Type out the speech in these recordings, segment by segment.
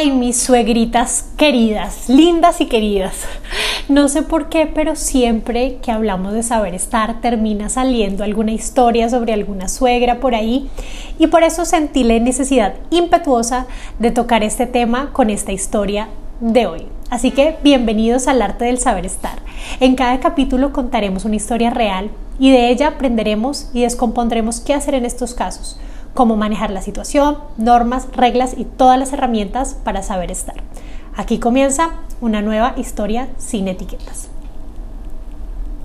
Ay, mis suegritas queridas, lindas y queridas. No sé por qué, pero siempre que hablamos de saber estar termina saliendo alguna historia sobre alguna suegra por ahí y por eso sentí la necesidad impetuosa de tocar este tema con esta historia de hoy. Así que bienvenidos al arte del saber estar. En cada capítulo contaremos una historia real y de ella aprenderemos y descompondremos qué hacer en estos casos cómo manejar la situación, normas, reglas y todas las herramientas para saber estar. Aquí comienza una nueva historia sin etiquetas.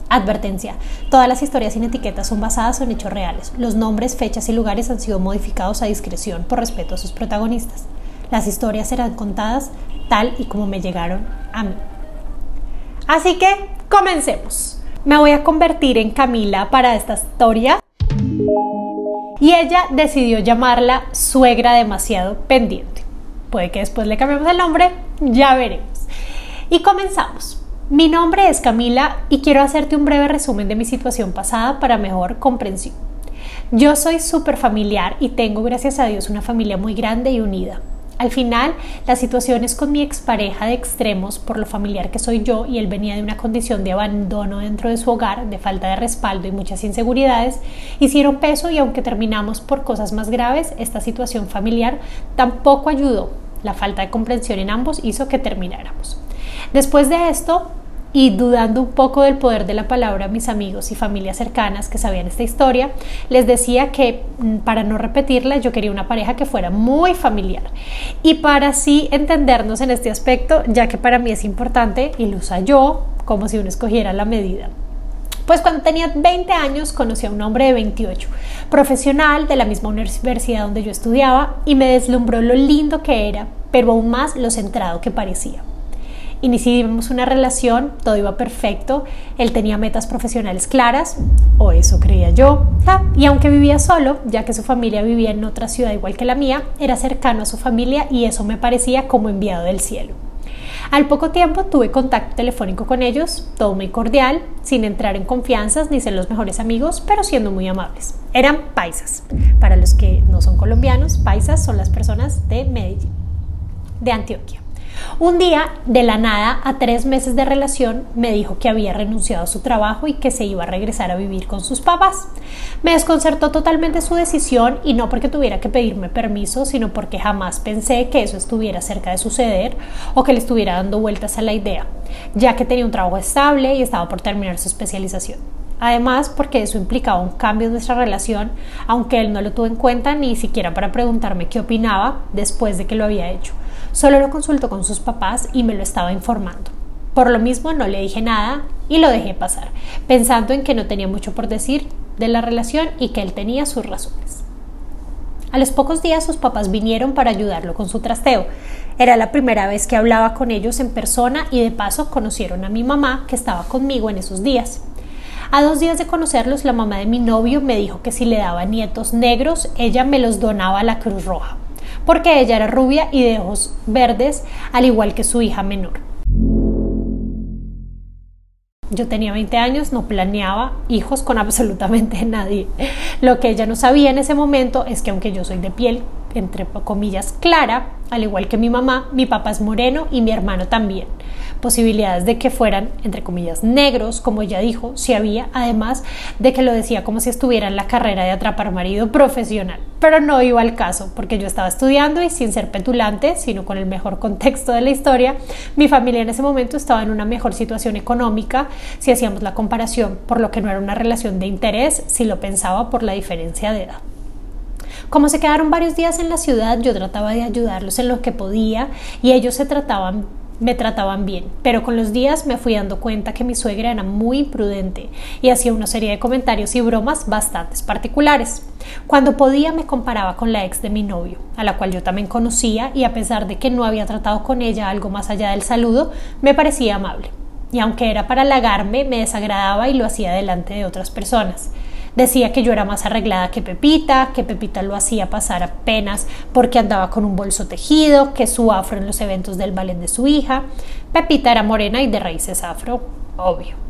Advertencia. Todas las historias sin etiquetas son basadas en hechos reales. Los nombres, fechas y lugares han sido modificados a discreción por respeto a sus protagonistas. Las historias serán contadas tal y como me llegaron a mí. Así que comencemos. Me voy a convertir en Camila para esta historia y ella decidió llamarla suegra demasiado pendiente. Puede que después le cambiemos el nombre, ya veremos. Y comenzamos. Mi nombre es Camila y quiero hacerte un breve resumen de mi situación pasada para mejor comprensión. Yo soy súper familiar y tengo, gracias a Dios, una familia muy grande y unida. Al final, las situaciones con mi expareja de extremos, por lo familiar que soy yo y él venía de una condición de abandono dentro de su hogar, de falta de respaldo y muchas inseguridades, hicieron peso y aunque terminamos por cosas más graves, esta situación familiar tampoco ayudó. La falta de comprensión en ambos hizo que termináramos. Después de esto, y dudando un poco del poder de la palabra mis amigos y familias cercanas que sabían esta historia, les decía que mm, para no repetirla yo quería una pareja que fuera muy familiar y para así entendernos en este aspecto, ya que para mí es importante y lo usa yo como si uno escogiera la medida. Pues cuando tenía 20 años conocí a un hombre de 28, profesional de la misma universidad donde yo estudiaba y me deslumbró lo lindo que era, pero aún más lo centrado que parecía. Iniciamos una relación, todo iba perfecto, él tenía metas profesionales claras, o eso creía yo, y aunque vivía solo, ya que su familia vivía en otra ciudad igual que la mía, era cercano a su familia y eso me parecía como enviado del cielo. Al poco tiempo tuve contacto telefónico con ellos, todo muy cordial, sin entrar en confianzas ni ser los mejores amigos, pero siendo muy amables. Eran paisas. Para los que no son colombianos, paisas son las personas de Medellín, de Antioquia. Un día, de la nada, a tres meses de relación, me dijo que había renunciado a su trabajo y que se iba a regresar a vivir con sus papás. Me desconcertó totalmente su decisión y no porque tuviera que pedirme permiso, sino porque jamás pensé que eso estuviera cerca de suceder o que le estuviera dando vueltas a la idea, ya que tenía un trabajo estable y estaba por terminar su especialización. Además, porque eso implicaba un cambio en nuestra relación, aunque él no lo tuvo en cuenta ni siquiera para preguntarme qué opinaba después de que lo había hecho. Solo lo consultó con sus papás y me lo estaba informando. Por lo mismo no le dije nada y lo dejé pasar, pensando en que no tenía mucho por decir de la relación y que él tenía sus razones. A los pocos días sus papás vinieron para ayudarlo con su trasteo. Era la primera vez que hablaba con ellos en persona y de paso conocieron a mi mamá que estaba conmigo en esos días. A dos días de conocerlos, la mamá de mi novio me dijo que si le daba nietos negros, ella me los donaba a la Cruz Roja porque ella era rubia y de ojos verdes, al igual que su hija menor. Yo tenía 20 años, no planeaba hijos con absolutamente nadie. Lo que ella no sabía en ese momento es que aunque yo soy de piel, entre comillas, clara, al igual que mi mamá, mi papá es moreno y mi hermano también posibilidades de que fueran, entre comillas, negros, como ella dijo, si había, además de que lo decía como si estuviera en la carrera de atrapar marido profesional. Pero no iba al caso, porque yo estaba estudiando y sin ser petulante, sino con el mejor contexto de la historia, mi familia en ese momento estaba en una mejor situación económica si hacíamos la comparación, por lo que no era una relación de interés si lo pensaba por la diferencia de edad. Como se quedaron varios días en la ciudad, yo trataba de ayudarlos en lo que podía y ellos se trataban me trataban bien, pero con los días me fui dando cuenta que mi suegra era muy imprudente y hacía una serie de comentarios y bromas bastante particulares. Cuando podía me comparaba con la ex de mi novio, a la cual yo también conocía y a pesar de que no había tratado con ella algo más allá del saludo, me parecía amable. Y aunque era para halagarme, me desagradaba y lo hacía delante de otras personas. Decía que yo era más arreglada que Pepita, que Pepita lo hacía pasar apenas porque andaba con un bolso tejido, que su afro en los eventos del ballet de su hija. Pepita era morena y de raíces afro, obvio.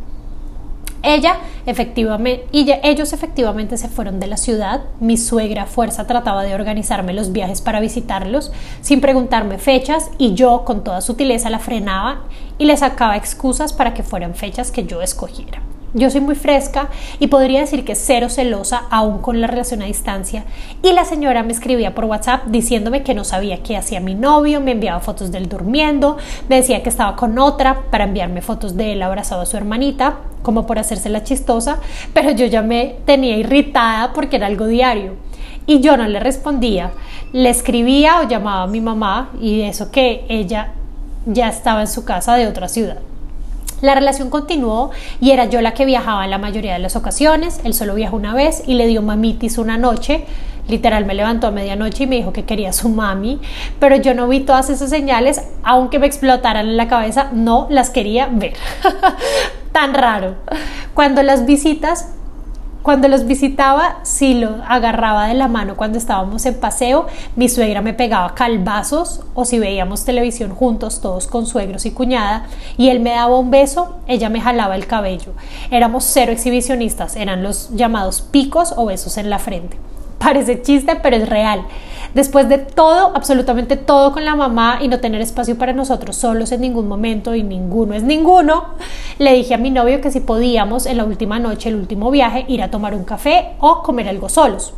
Ella efectivamente, ellos efectivamente se fueron de la ciudad. Mi suegra a fuerza trataba de organizarme los viajes para visitarlos sin preguntarme fechas y yo con toda sutileza la frenaba y le sacaba excusas para que fueran fechas que yo escogiera. Yo soy muy fresca y podría decir que cero celosa aún con la relación a distancia. Y la señora me escribía por WhatsApp diciéndome que no sabía qué hacía mi novio, me enviaba fotos de él durmiendo, me decía que estaba con otra para enviarme fotos de él abrazado a su hermanita, como por hacerse la chistosa, pero yo ya me tenía irritada porque era algo diario. Y yo no le respondía, le escribía o llamaba a mi mamá y eso que ella ya estaba en su casa de otra ciudad. La relación continuó y era yo la que viajaba en la mayoría de las ocasiones. Él solo viajó una vez y le dio mamitis una noche. Literal me levantó a medianoche y me dijo que quería su mami, pero yo no vi todas esas señales, aunque me explotaran en la cabeza, no las quería ver. Tan raro. Cuando las visitas cuando los visitaba, si lo agarraba de la mano cuando estábamos en paseo, mi suegra me pegaba calvazos o si veíamos televisión juntos, todos con suegros y cuñada, y él me daba un beso, ella me jalaba el cabello. Éramos cero exhibicionistas, eran los llamados picos o besos en la frente. Parece chiste, pero es real. Después de todo, absolutamente todo con la mamá y no tener espacio para nosotros solos en ningún momento y ninguno es ninguno, le dije a mi novio que si podíamos en la última noche, el último viaje, ir a tomar un café o comer algo solos.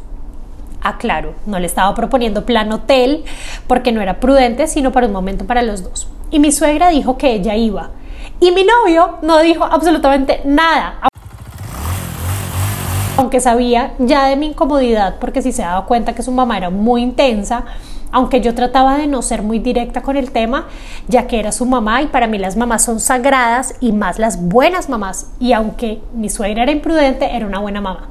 Ah, claro, no le estaba proponiendo plan hotel porque no era prudente, sino para un momento para los dos. Y mi suegra dijo que ella iba. Y mi novio no dijo absolutamente nada aunque sabía ya de mi incomodidad porque si se daba cuenta que su mamá era muy intensa, aunque yo trataba de no ser muy directa con el tema, ya que era su mamá y para mí las mamás son sagradas y más las buenas mamás, y aunque mi suegra era imprudente, era una buena mamá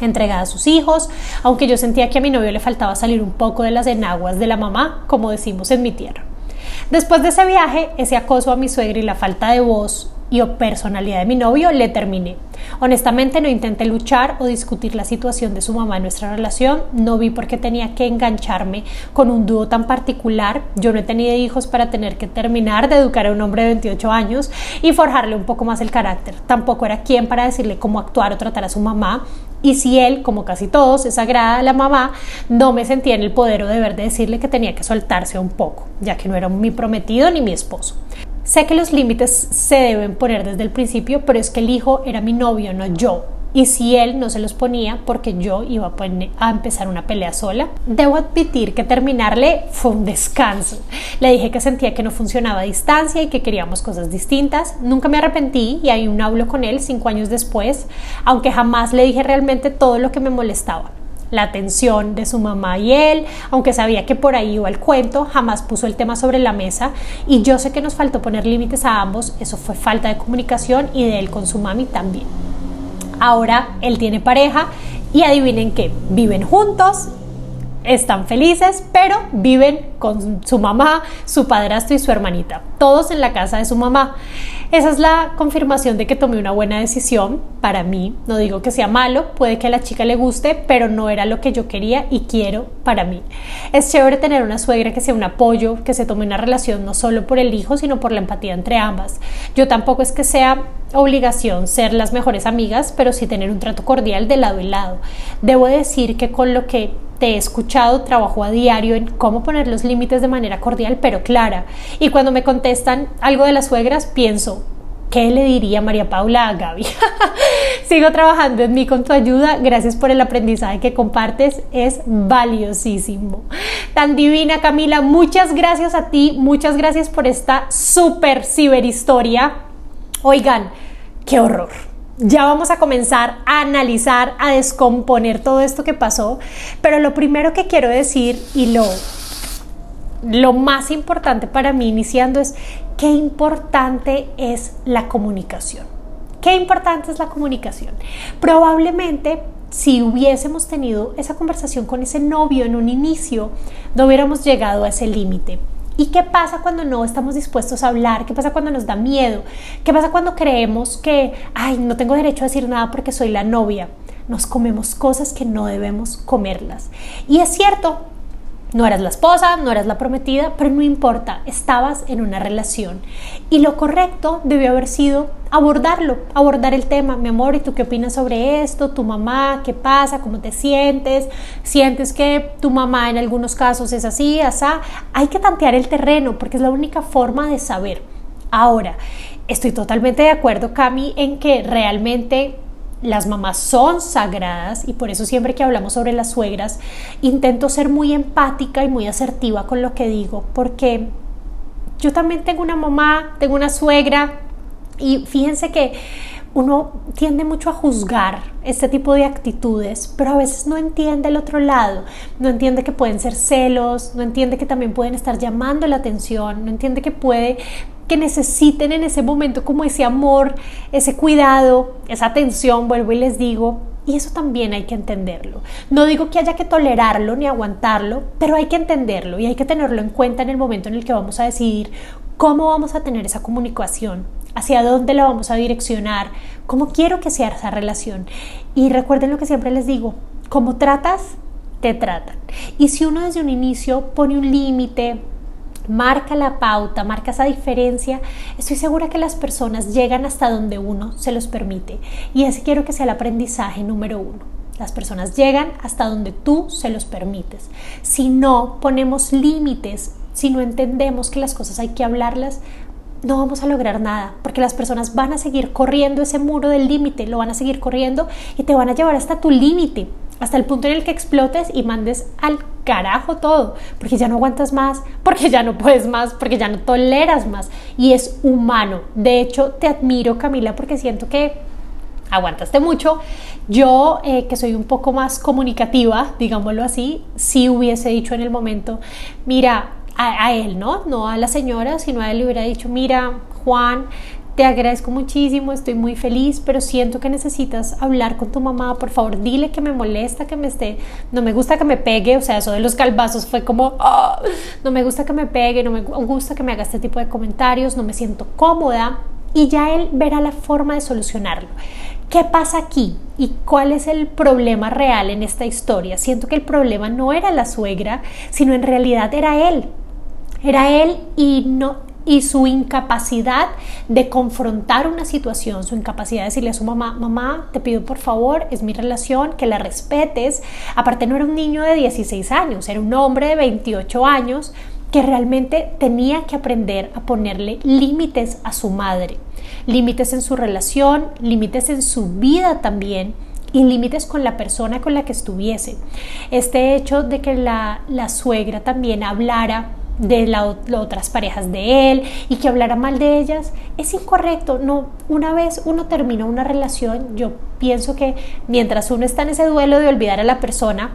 entregada a sus hijos, aunque yo sentía que a mi novio le faltaba salir un poco de las enaguas de la mamá, como decimos en mi tierra. Después de ese viaje, ese acoso a mi suegra y la falta de voz y o personalidad de mi novio, le terminé. Honestamente no intenté luchar o discutir la situación de su mamá en nuestra relación, no vi por qué tenía que engancharme con un dúo tan particular, yo no he tenido hijos para tener que terminar de educar a un hombre de 28 años y forjarle un poco más el carácter, tampoco era quien para decirle cómo actuar o tratar a su mamá, y si él, como casi todos, es sagrada a la mamá, no me sentía en el poder o deber de decirle que tenía que soltarse un poco, ya que no era mi prometido ni mi esposo. Sé que los límites se deben poner desde el principio, pero es que el hijo era mi novio, no yo. Y si él no se los ponía porque yo iba a, empezar una pelea sola, debo admitir que terminarle fue un descanso. Le dije que sentía que no funcionaba a distancia y que queríamos cosas distintas. Nunca me arrepentí y un hablo con él cinco años después, aunque jamás le dije realmente todo lo que me molestaba la atención de su mamá y él, aunque sabía que por ahí iba el cuento, jamás puso el tema sobre la mesa y yo sé que nos faltó poner límites a ambos, eso fue falta de comunicación y de él con su mami también. Ahora él tiene pareja y adivinen qué, viven juntos, están felices, pero viven con su mamá, su padrastro y su hermanita, todos en la casa de su mamá. Esa es la confirmación de que tomé una buena decisión para mí. No digo que sea malo, puede que a la chica le guste, pero no era lo que yo quería y quiero para mí. Es chévere tener una suegra que sea un apoyo, que se tome una relación no solo por el hijo, sino por la empatía entre ambas. Yo tampoco es que sea obligación ser las mejores amigas, pero sí tener un trato cordial de lado y lado. Debo decir que con lo que te he escuchado, trabajo a diario en cómo poner los límites de manera cordial pero clara. Y cuando me contestan algo de las suegras, pienso, ¿qué le diría María Paula a Gaby? Sigo trabajando en mí con tu ayuda. Gracias por el aprendizaje que compartes. Es valiosísimo. Tan divina Camila, muchas gracias a ti. Muchas gracias por esta super ciberhistoria. Oigan, qué horror ya vamos a comenzar a analizar, a descomponer todo esto que pasó, pero lo primero que quiero decir y lo, lo más importante para mí iniciando es qué importante es la comunicación. Qué importante es la comunicación. Probablemente si hubiésemos tenido esa conversación con ese novio en un inicio, no hubiéramos llegado a ese límite. ¿Y qué pasa cuando no estamos dispuestos a hablar? ¿Qué pasa cuando nos da miedo? ¿Qué pasa cuando creemos que, ay, no tengo derecho a decir nada porque soy la novia? Nos comemos cosas que no debemos comerlas. Y es cierto, No eras la esposa, no eras la prometida, pero no importa, estabas en una relación. Y lo correcto debió haber sido abordarlo, abordar el tema. Mi amor, ¿y tú qué opinas sobre esto? ¿Tu mamá? ¿Qué pasa? ¿Cómo te sientes? ¿Sientes que tu mamá en algunos casos es así, asá? Hay que tantear el terreno porque es la única forma de saber. Ahora, estoy totalmente de acuerdo, Cami, en que realmente las mamás son sagradas y por eso siempre que hablamos sobre las suegras intento ser muy empática y muy asertiva con lo que digo porque yo también tengo una mamá, tengo una suegra y fíjense que uno tiende mucho a juzgar este tipo de actitudes, pero a veces no entiende el otro lado, no entiende que pueden ser celos, no entiende que también pueden estar llamando la atención, no entiende que puede que necesiten en ese momento como ese amor, ese cuidado, esa atención, vuelvo y les digo, y eso también hay que entenderlo. No digo que haya que tolerarlo ni aguantarlo, pero hay que entenderlo y hay que tenerlo en cuenta en el momento en el que vamos a decidir cómo vamos a tener esa comunicación, hacia dónde la vamos a direccionar, cómo quiero que sea esa relación. Y recuerden lo que siempre les digo, cómo tratas, te tratan. Y si uno desde un inicio pone un límite, marca la pauta, marca esa diferencia, estoy segura que las personas llegan hasta donde uno se los permite. Y ese quiero que sea el aprendizaje número uno. Las personas llegan hasta donde tú se los permites. Si no ponemos límites, si no entendemos que las cosas hay que hablarlas, no vamos a lograr nada, porque las personas van a seguir corriendo ese muro del límite, lo van a seguir corriendo y te van a llevar hasta tu límite hasta el punto en el que explotes y mandes al carajo todo, porque ya no aguantas más, porque ya no puedes más, porque ya no toleras más. Y es humano. De hecho, te admiro, Camila, porque siento que aguantaste mucho. Yo, eh, que soy un poco más comunicativa, digámoslo así, sí hubiese dicho en el momento, mira, a, a, él, ¿no? No a la señora, sino a él le hubiera dicho, mira, Juan, te agradezco muchísimo, estoy muy feliz, pero siento que necesitas hablar con tu mamá, por favor, dile que me molesta, que me esté, no me gusta que me pegue, o sea, eso de los calvazos fue como, ah, no me gusta que me pegue, no me gusta que me haga este tipo de comentarios, no me siento cómoda y ya él verá la forma de solucionarlo. ¿Qué pasa aquí? ¿Y cuál es el problema real en esta historia? Siento que el problema no era la suegra, sino en realidad era él. Era él y no y su incapacidad de confrontar una situación, su incapacidad de decirle a su mamá, mamá, te pido por favor, es mi relación, que la respetes. Aparte no era un niño de 16 años, era un hombre de 28 años que realmente tenía que aprender a ponerle límites a su madre, límites en su relación, límites en su vida también y límites con la persona con la que estuviese. Este hecho de que la, la suegra también hablara de las otras parejas de él y que hablara mal de ellas es incorrecto. No, una vez uno termina una relación, yo pienso que mientras uno está en ese duelo de olvidar a la persona,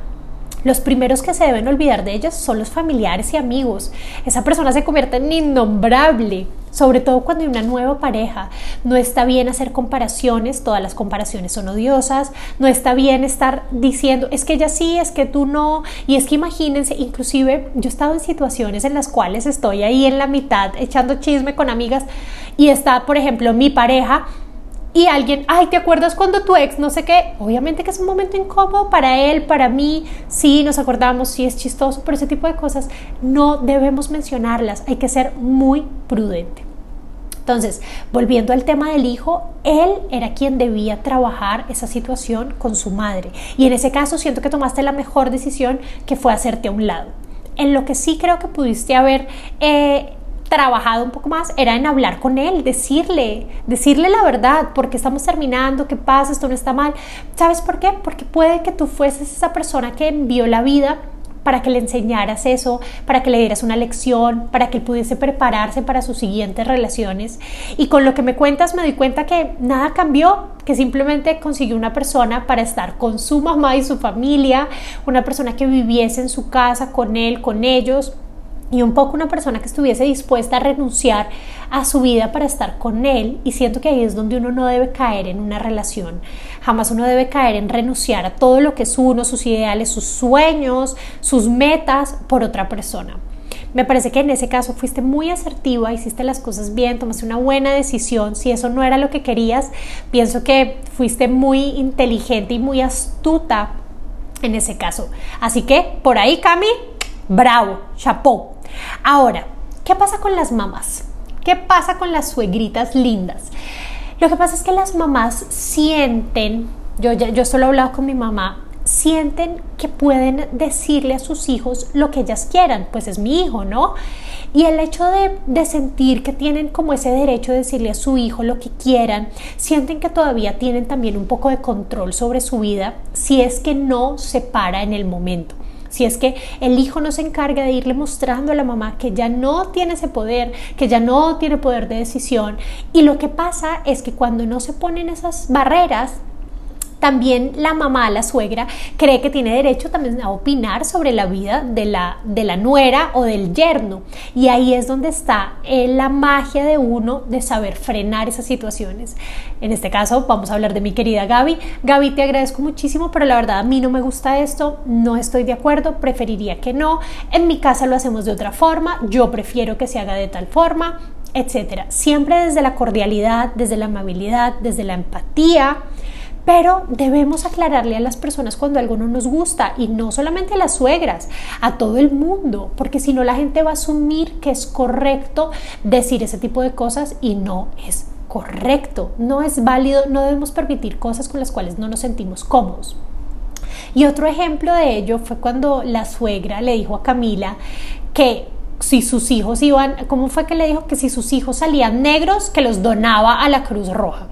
los primeros que se deben olvidar de ellas son los familiares y amigos. Esa persona se convierte en innombrable, sobre todo cuando hay una nueva pareja. No está bien hacer comparaciones, todas las comparaciones son odiosas, no está bien estar diciendo, es que ella sí, es que tú no, y es que imagínense, inclusive yo he estado en situaciones en las cuales estoy ahí en la mitad echando chisme con amigas y está, por ejemplo, mi pareja y alguien, ay, ¿te acuerdas cuando tu ex no sé qué? Obviamente que es un momento incómodo para él, para mí, sí, nos acordamos, sí es chistoso, pero ese tipo de cosas no debemos mencionarlas, hay que ser muy prudente. Entonces, volviendo al tema del hijo, él era quien debía trabajar esa situación con su madre. Y en ese caso siento que tomaste la mejor decisión que fue hacerte a un lado. En lo que sí creo que pudiste haber eh, trabajado un poco más era en hablar con él, decirle, decirle la verdad, porque estamos terminando, qué pasa, esto no está mal. ¿Sabes por qué? Porque puede que tú fueses esa persona que envió la vida para que le enseñaras eso, para que le dieras una lección, para que él pudiese prepararse para sus siguientes relaciones. Y con lo que me cuentas me doy cuenta que nada cambió, que simplemente consiguió una persona para estar con su mamá y su familia, una persona que viviese en su casa con él, con ellos, y un poco una persona que estuviese dispuesta a renunciar a su vida para estar con él y siento que ahí es donde uno no debe caer en una relación jamás uno debe caer en renunciar a todo lo que es uno, sus ideales, sus sueños, sus metas por otra persona. Me parece que en ese caso fuiste muy asertiva, hiciste las cosas bien, tomaste una buena decisión. Si eso no era lo que querías, pienso que fuiste muy inteligente y muy astuta en ese caso. Así que por ahí, Cami, bravo, chapó. Ahora, ¿qué pasa con las mamás? ¿Qué pasa con las suegritas lindas? Lo que pasa es que las mamás sienten, yo, yo esto lo he hablado con mi mamá, sienten que pueden decirle a sus hijos lo que ellas quieran, pues es mi hijo, ¿no? Y el hecho de, de, sentir que tienen como ese derecho de decirle a su hijo lo que quieran, sienten que todavía tienen también un poco de control sobre su vida si es que no se para en el momento. Si es que el hijo no se encarga de irle mostrando a la mamá que ya no tiene ese poder, que ya no tiene poder de decisión. Y lo que pasa es que cuando no se ponen esas barreras, también la mamá, la suegra, cree que tiene derecho también a opinar sobre la vida de la, de la nuera o del yerno. Y ahí es donde está eh, la magia de uno de saber frenar esas situaciones. En este caso vamos a hablar de mi querida Gaby. Gaby, te agradezco muchísimo, pero la verdad a mí no me gusta esto, no estoy de acuerdo, preferiría que no. En mi casa lo hacemos de otra forma, yo prefiero que se haga de tal forma, etcétera. Siempre desde la cordialidad, desde la amabilidad, desde la empatía pero debemos aclararle a las personas cuando algo no nos gusta y no solamente a las suegras, a todo el mundo, porque si no la gente va a asumir que es correcto decir ese tipo de cosas y no es correcto, no es válido, no debemos permitir cosas con las cuales no nos sentimos cómodos. Y otro ejemplo de ello fue cuando la suegra le dijo a Camila que si sus hijos iban, ¿cómo fue que le dijo que si sus hijos salían negros, que los donaba a la Cruz Roja?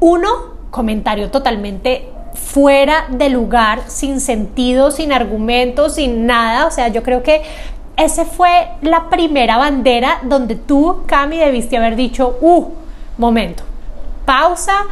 Uno, comentario totalmente fuera de lugar, sin sentido, sin argumento, sin nada. O sea, yo creo que esa fue la primera bandera donde tú, Cami, debiste haber dicho, uh, momento, pausa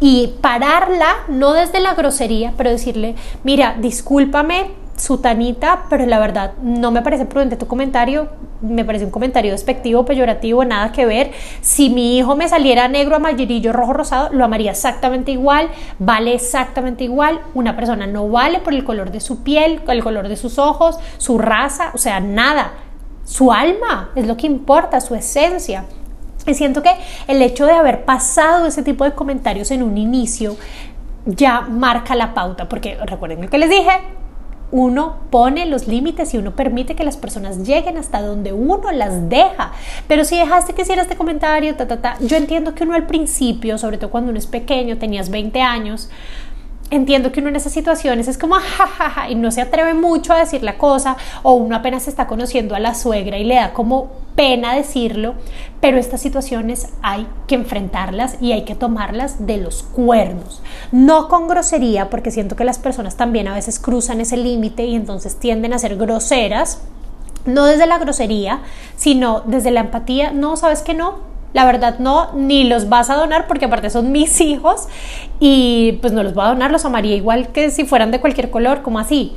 y pararla, no desde la grosería, pero decirle, mira, discúlpame, sutanita, pero la verdad no me parece prudente tu comentario, me parece un comentario despectivo, peyorativo, nada que ver. Si mi hijo me saliera negro, amarillo, rojo, rosado, lo amaría exactamente igual, vale exactamente igual. Una persona no vale por el color de su piel, el color de sus ojos, su raza, o sea, nada. Su alma es lo que importa, su esencia. Y siento que el hecho de haber pasado ese tipo de comentarios en un inicio ya marca la pauta, porque recuerden lo que les dije, uno pone los límites y uno permite que las personas lleguen hasta donde uno las deja. Pero si dejaste que hiciera este comentario, ta, ta, ta, yo entiendo que uno al principio, sobre todo cuando uno es pequeño, tenías 20 años, entiendo que uno en esas situaciones es como jajaja y no se atreve mucho a decir la cosa o uno apenas está conociendo a la suegra y le da como pena decirlo, pero estas situaciones hay que enfrentarlas y hay que tomarlas de los cuernos, no con grosería porque siento que las personas también a veces cruzan ese límite y entonces tienden a ser groseras, no desde la grosería, sino desde la empatía, no, sabes que no, la verdad no, ni los vas a donar porque aparte son mis hijos y pues no los voy a donar, los amaría igual que si fueran de cualquier color, como así.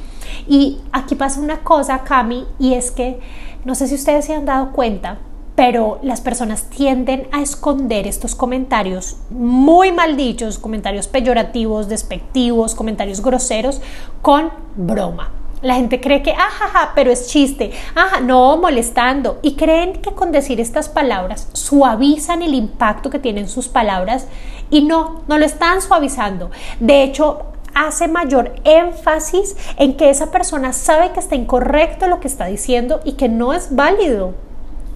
Y aquí pasa una cosa, Cami, y es que no sé si ustedes se han dado cuenta, pero las personas tienden a esconder estos comentarios muy mal dichos, comentarios peyorativos, despectivos, comentarios groseros con broma. La gente cree que, ajaja, pero es chiste, ajá, no, molestando. Y creen que con decir estas palabras suavizan el impacto que tienen sus palabras y no, no lo están suavizando. De hecho, hace mayor énfasis en que esa persona sabe que está incorrecto lo que está diciendo y que no es válido.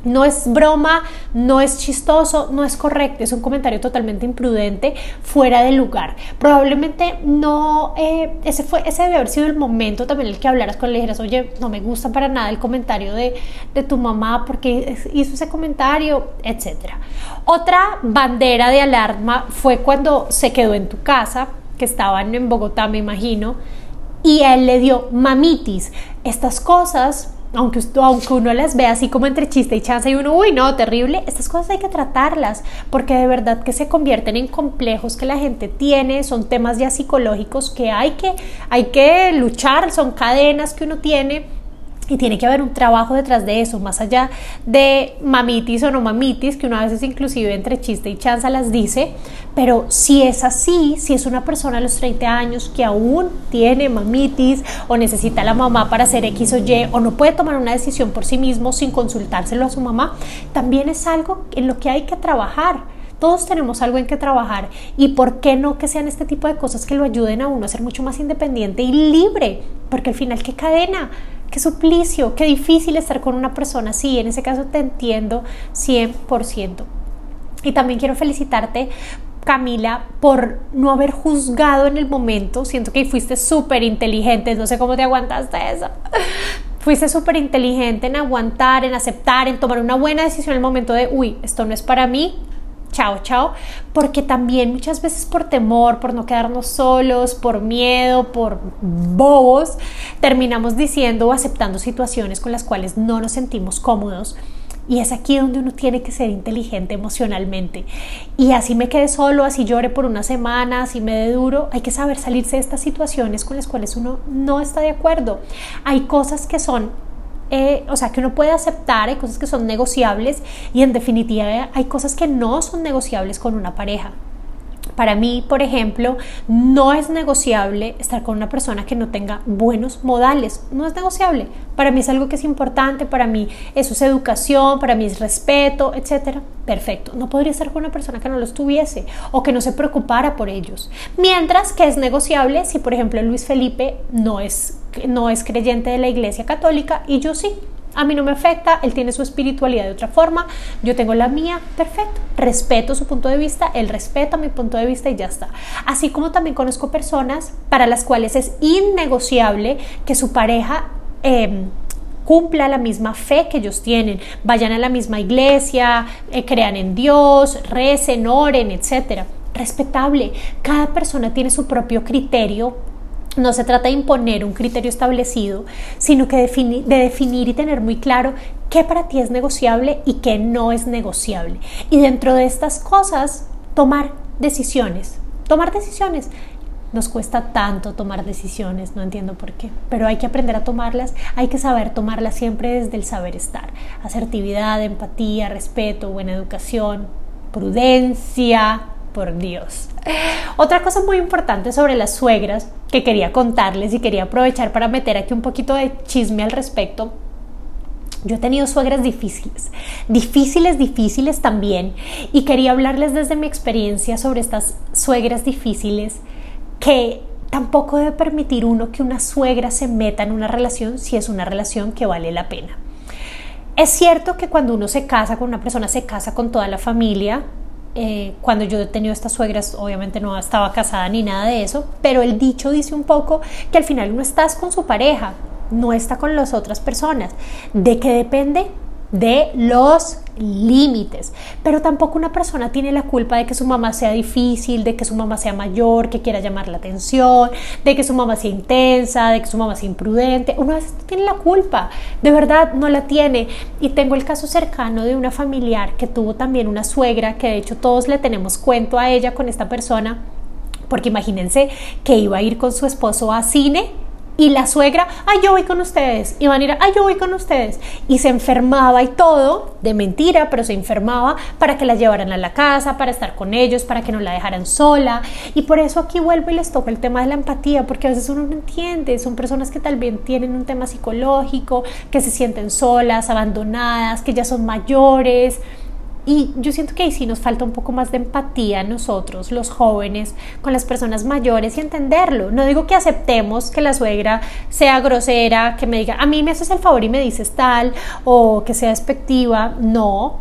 No es broma, no es chistoso, no es correcto, es un comentario totalmente imprudente, fuera de lugar. Probablemente no, eh, ese fue, ese debe haber sido el momento también el que hablaras con él y dijeras, oye, no me gusta para nada el comentario de, de tu mamá porque hizo ese comentario, etc. Otra bandera de alarma fue cuando se quedó en tu casa, estaban en Bogotá, me imagino, y él le dio mamitis. Estas cosas aunque, aunque uno las ve así como entre chiste y chance y uno, uy, no, terrible, estas cosas hay que tratarlas porque de verdad que se convierten en complejos que la gente tiene, son temas ya psicológicos que hay que, hay que luchar, son cadenas que uno tiene y tiene que haber un trabajo detrás de eso, más allá de mamitis o no mamitis, que uno a veces inclusive entre chiste y chanza las dice, pero si es así, si es una persona a los 30 años que aún tiene mamitis o necesita a la mamá para hacer X o Y o no puede tomar una decisión por sí mismo sin consultárselo a su mamá, también es algo en lo que hay que trabajar. Todos tenemos algo en que trabajar y por qué no que sean este tipo de cosas que lo ayuden a uno a ser mucho más independiente y libre, porque al final qué cadena, qué suplicio, qué difícil estar con una persona así. En ese caso te entiendo 100%. Y también quiero felicitarte Camila, por no haber juzgado en el momento. Siento que fuiste súper inteligente, no sé cómo te aguantaste eso. Fuiste súper inteligente en aguantar, en aceptar, en tomar una buena decisión en el momento de, uy, esto no es para mí, chao, chao, porque también muchas veces por temor, por no quedarnos solos, por miedo, por bobos, terminamos diciendo o aceptando situaciones con las cuales no nos sentimos cómodos y es aquí donde uno tiene que ser inteligente emocionalmente. Y así me quede solo, así llore por una semana, así me dé duro, hay que saber salirse de estas situaciones con las cuales uno no está de acuerdo. Hay cosas que son eh, o sea, que uno puede aceptar, hay cosas que son negociables y en definitiva hay cosas que no son negociables con una pareja. Para mí, por ejemplo, no es negociable estar con una persona que no tenga buenos modales. No es negociable. Para mí es algo que es importante, para mí eso es educación, para mí es respeto, etc. Perfecto. No podría estar con una persona que no los tuviese o que no se preocupara por ellos. Mientras que es negociable si, por ejemplo, Luis Felipe no es, no es creyente de la Iglesia Católica y yo sí. A mí no me afecta, él tiene su espiritualidad de otra forma, yo tengo la mía, perfecto. Respeto su punto de vista, él respeta mi punto de vista y ya está. Así como también conozco personas para las cuales es innegociable que su pareja em, cumpla la misma fe que ellos tienen, vayan a la misma iglesia, eh, crean en Dios, recen, oren, etc. Respetable. Cada persona tiene su propio criterio no se trata de imponer un criterio establecido, sino que de definir y tener muy claro qué para ti es negociable y qué no es negociable. Y dentro de estas cosas, tomar decisiones. Tomar decisiones. Nos cuesta tanto tomar decisiones, no entiendo por qué, pero hay que aprender a tomarlas, hay que saber tomarlas siempre desde el saber estar. Asertividad, empatía, respeto, buena educación, prudencia, por Dios. Otra cosa muy importante sobre las suegras que quería contarles y quería aprovechar para meter aquí un poquito de chisme al respecto. Yo he tenido suegras difíciles, difíciles, difíciles también, y quería hablarles desde mi experiencia sobre estas suegras difíciles que tampoco debe permitir uno que una suegra se meta en una relación si es una relación que vale la pena. Es cierto que cuando uno se casa con una persona, se casa con toda la familia, eh, cuando yo he tenido estas suegras, obviamente no estaba casada ni nada de eso, pero el dicho dice un poco que al final no estás con su pareja, no está con las otras personas. ¿De qué depende? De los límites. Pero tampoco una persona tiene la culpa de que su mamá sea difícil, de que su mamá sea mayor, que quiera llamar la atención, de que su mamá sea intensa, de que su mamá sea imprudente. Una vez tiene la culpa, de verdad no la tiene. Y tengo el caso cercano de una familiar que tuvo también una suegra, que de hecho todos le tenemos cuento a ella con esta persona, porque imagínense que iba a ir con su esposo a cine y la suegra, ay, yo voy con ustedes. Y a ir, ay, yo voy con ustedes. Y se enfermaba y todo, de mentira, pero se enfermaba para que la llevaran a la casa, para estar con ellos, para que no la dejaran sola. Y por eso aquí vuelvo y les toco el tema de la empatía, porque a veces uno no entiende. Son personas que tal vez tienen un tema psicológico, que se sienten solas, abandonadas, que ya son mayores y yo siento que ahí sí nos falta un poco más de empatía nosotros, los jóvenes, con las personas mayores y entenderlo. No digo que aceptemos que la suegra sea grosera, que me diga, a mí me haces el favor y me dices tal, o que sea despectiva. No,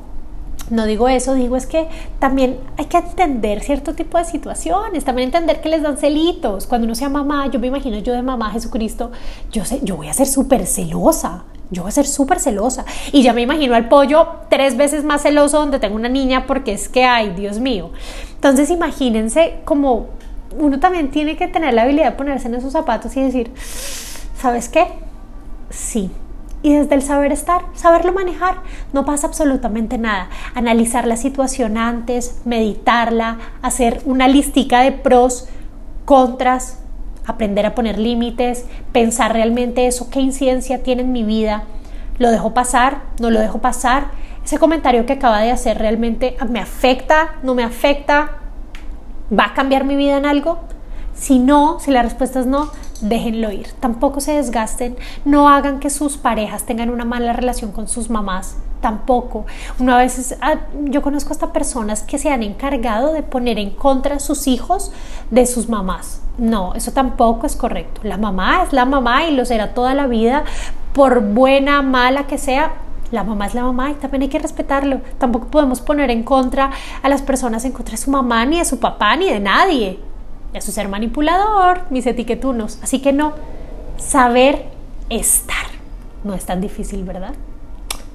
no digo eso, digo es que también hay que entender cierto tipo de situaciones, también entender que les dan celitos. Cuando uno sea mamá, yo me imagino yo de mamá Jesucristo, yo sé, yo voy a ser súper celosa. Yo voy a ser súper celosa. Y ya me imagino al pollo tres veces más celoso donde tengo una niña porque es que, ay, Dios mío. Entonces imagínense como uno también tiene que tener la habilidad de ponerse en esos zapatos y decir, ¿sabes qué? Sí. Y desde el saber estar, saberlo manejar, no pasa absolutamente nada. Analizar la situación antes, meditarla, hacer una listica de pros, contras, aprender a poner límites, pensar realmente eso, qué incidencia tiene en mi vida, lo dejo pasar, no lo dejo pasar, ese comentario que acaba de hacer realmente me afecta, no me afecta, va a cambiar mi vida en algo. Si no, si la respuesta es no, déjenlo ir. Tampoco se desgasten, no hagan que sus parejas tengan una mala relación con sus mamás. Tampoco. Una vez ah, yo conozco hasta personas que se han encargado de poner en contra a sus hijos de sus mamás. No, eso tampoco es correcto. La mamá es la mamá y lo será toda la vida por buena, mala que sea, la mamá es la mamá y también hay que respetarlo. Tampoco podemos poner en contra a las personas en contra de su mamá, ni de su papá, ni de nadie. Eso es ser manipulador, mis etiquetunos. Así que no, saber estar. No es tan difícil, ¿verdad?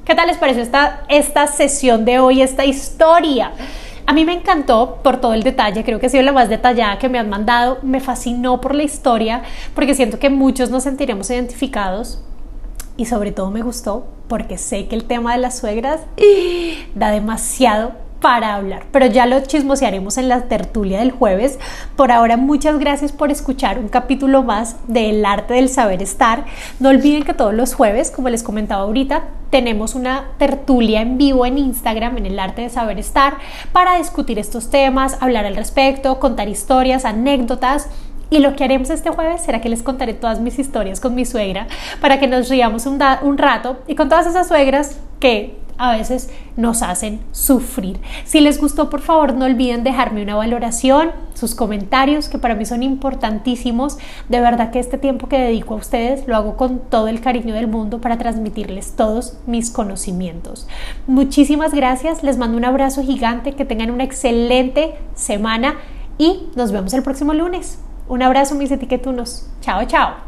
¿Qué tal les pareció esta, esta sesión de hoy, esta historia? A mí me encantó por todo el detalle, creo que ha sido la más detallada que me han mandado, me fascinó por la historia, porque siento que muchos nos sentiremos identificados y sobre todo me gustó porque sé que el tema de las suegras da demasiado para hablar, pero ya lo chismosearemos en la tertulia del jueves. Por ahora, muchas gracias por escuchar un capítulo más del arte del saber estar. No olviden que todos los jueves, como les comentaba ahorita, tenemos una tertulia en vivo en Instagram, en el arte de saber estar, para discutir estos temas, hablar al respecto, contar historias, anécdotas y lo que haremos este jueves será que les contaré todas mis historias con mi suegra para que nos riamos un, un, rato y con todas esas suegras que a veces nos hacen sufrir. Si les gustó, por favor, no olviden dejarme una valoración, sus comentarios, que para mí son importantísimos. De verdad que este tiempo que dedico a ustedes lo hago con todo el cariño del mundo para transmitirles todos mis conocimientos. Muchísimas gracias, les mando un abrazo gigante, que tengan una excelente semana y nos vemos el próximo lunes. Un abrazo mis etiquetunos. Chao, chao.